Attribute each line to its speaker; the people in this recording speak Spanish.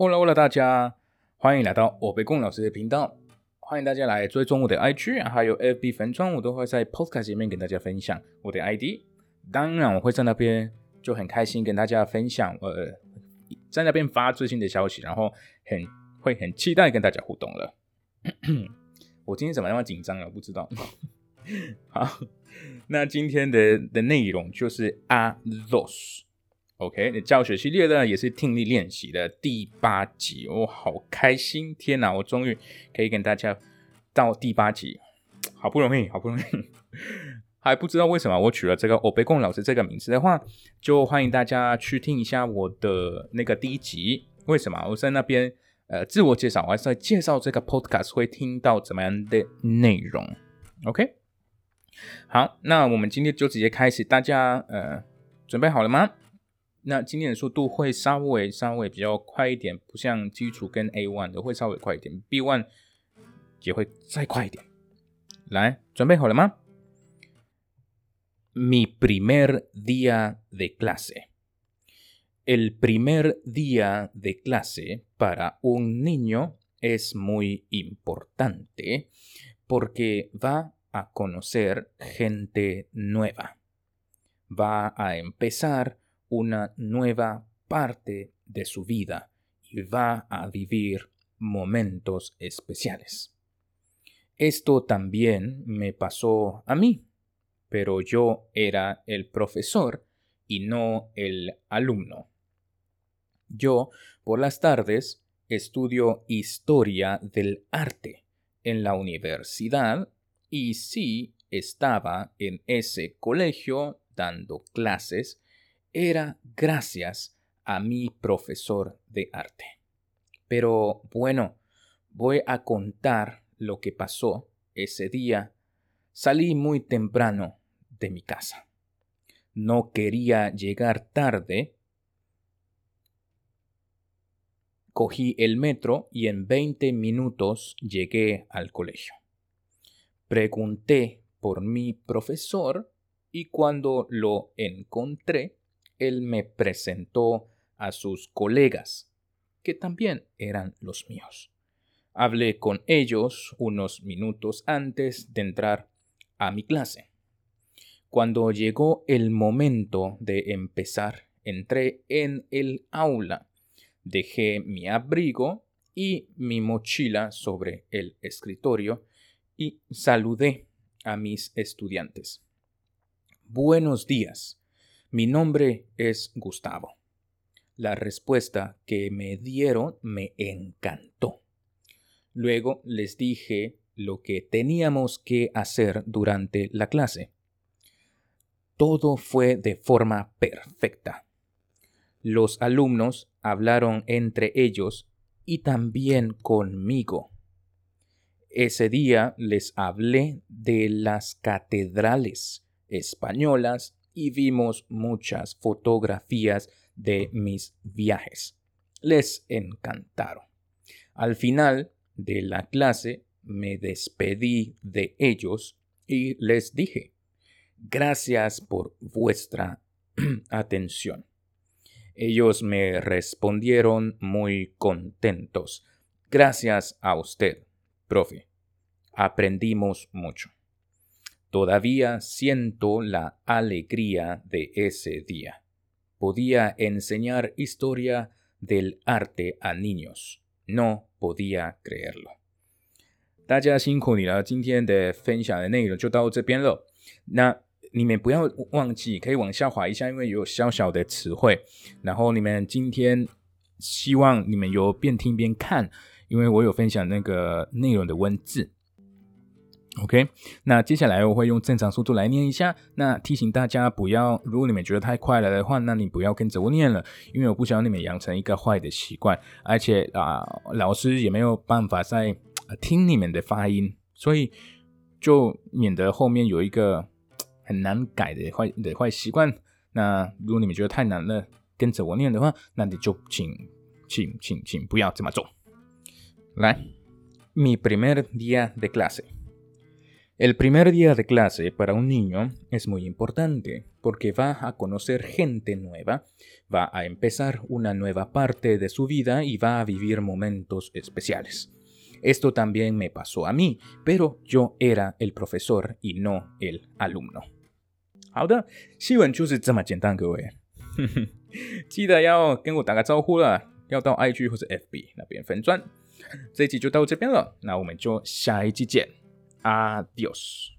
Speaker 1: Hola，Hola，大家欢迎来到我被贡老师的频道。欢迎大家来追踪我的 IG，还有 FB 粉专，我都会在 Podcast 里面跟大家分享我的 ID。当然，我会在那边就很开心跟大家分享，呃，在那边发最新的消息，然后很会很期待跟大家互动了。我今天怎么那么紧张了？不知道。好，那今天的的内容就是 a dos。OK，教学系列呢也是听力练习的第八集，我好开心！天哪，我终于可以跟大家到第八集，好不容易，好不容易，还不知道为什么我取了这个欧贝贡老师这个名字的话，就欢迎大家去听一下我的那个第一集。为什么我在那边呃自我介绍，我还是在介绍这个 Podcast 会听到怎么样的内容？OK，好，那我们今天就直接开始，大家呃准备好了吗？那今天的速度会稍微稍微比较快一点，不像基础跟 A one 的会稍微快一点，B one 也会再快一点。来，准备好了吗？Mi primer día de clase. El primer día de clase para un niño es muy importante porque va a conocer gente nueva. Va a empezar una nueva parte de su vida y va a vivir momentos especiales. Esto también me pasó a mí, pero yo era el profesor y no el alumno. Yo, por las tardes, estudio historia del arte en la universidad y sí estaba en ese colegio dando clases era gracias a mi profesor de arte. Pero bueno, voy a contar lo que pasó ese día. Salí muy temprano de mi casa. No quería llegar tarde. Cogí el metro y en 20 minutos llegué al colegio. Pregunté por mi profesor y cuando lo encontré, él me presentó a sus colegas, que también eran los míos. Hablé con ellos unos minutos antes de entrar a mi clase. Cuando llegó el momento de empezar, entré en el aula, dejé mi abrigo y mi mochila sobre el escritorio y saludé a mis estudiantes. Buenos días, mi nombre es Gustavo. La respuesta que me dieron me encantó. Luego les dije lo que teníamos que hacer durante la clase. Todo fue de forma perfecta. Los alumnos hablaron entre ellos y también conmigo. Ese día les hablé de las catedrales españolas y vimos muchas fotografías de mis viajes. Les encantaron. Al final de la clase me despedí de ellos y les dije, gracias por vuestra atención. Ellos me respondieron muy contentos. Gracias a usted, profe. Aprendimos mucho. Todavía siento la alegría de ese día. Podía enseñar historia del arte a niños. No podía creerlo. 大家辛苦你了，今天的分享的内容就到这边了。那你们不要忘记，可以往下滑一下，因为有小小的词汇。然后你们今天希望你们有边听边看，因为我有分享那个内容的文字。OK，那接下来我会用正常速度来念一下。那提醒大家不要，如果你们觉得太快了的话，那你不要跟着我念了，因为我不想你们养成一个坏的习惯，而且啊，老师也没有办法在听你们的发音，所以就免得后面有一个很难改的坏的坏习惯。那如果你们觉得太难了，跟着我念的话，那你就请请请请不要这么做。来，mi primer día de clase。El primer día de clase para un niño es muy importante porque va a conocer gente nueva, va a empezar una nueva parte de su vida y va a vivir momentos especiales. Esto también me pasó a mí, pero yo era el profesor y no el alumno. 好的，新闻就是这么简单，各位。记得要跟我打个招呼了，要到 IG 或者 FB 那边分钻。这一集就到这边了，那我们就下一集见。 Adiós.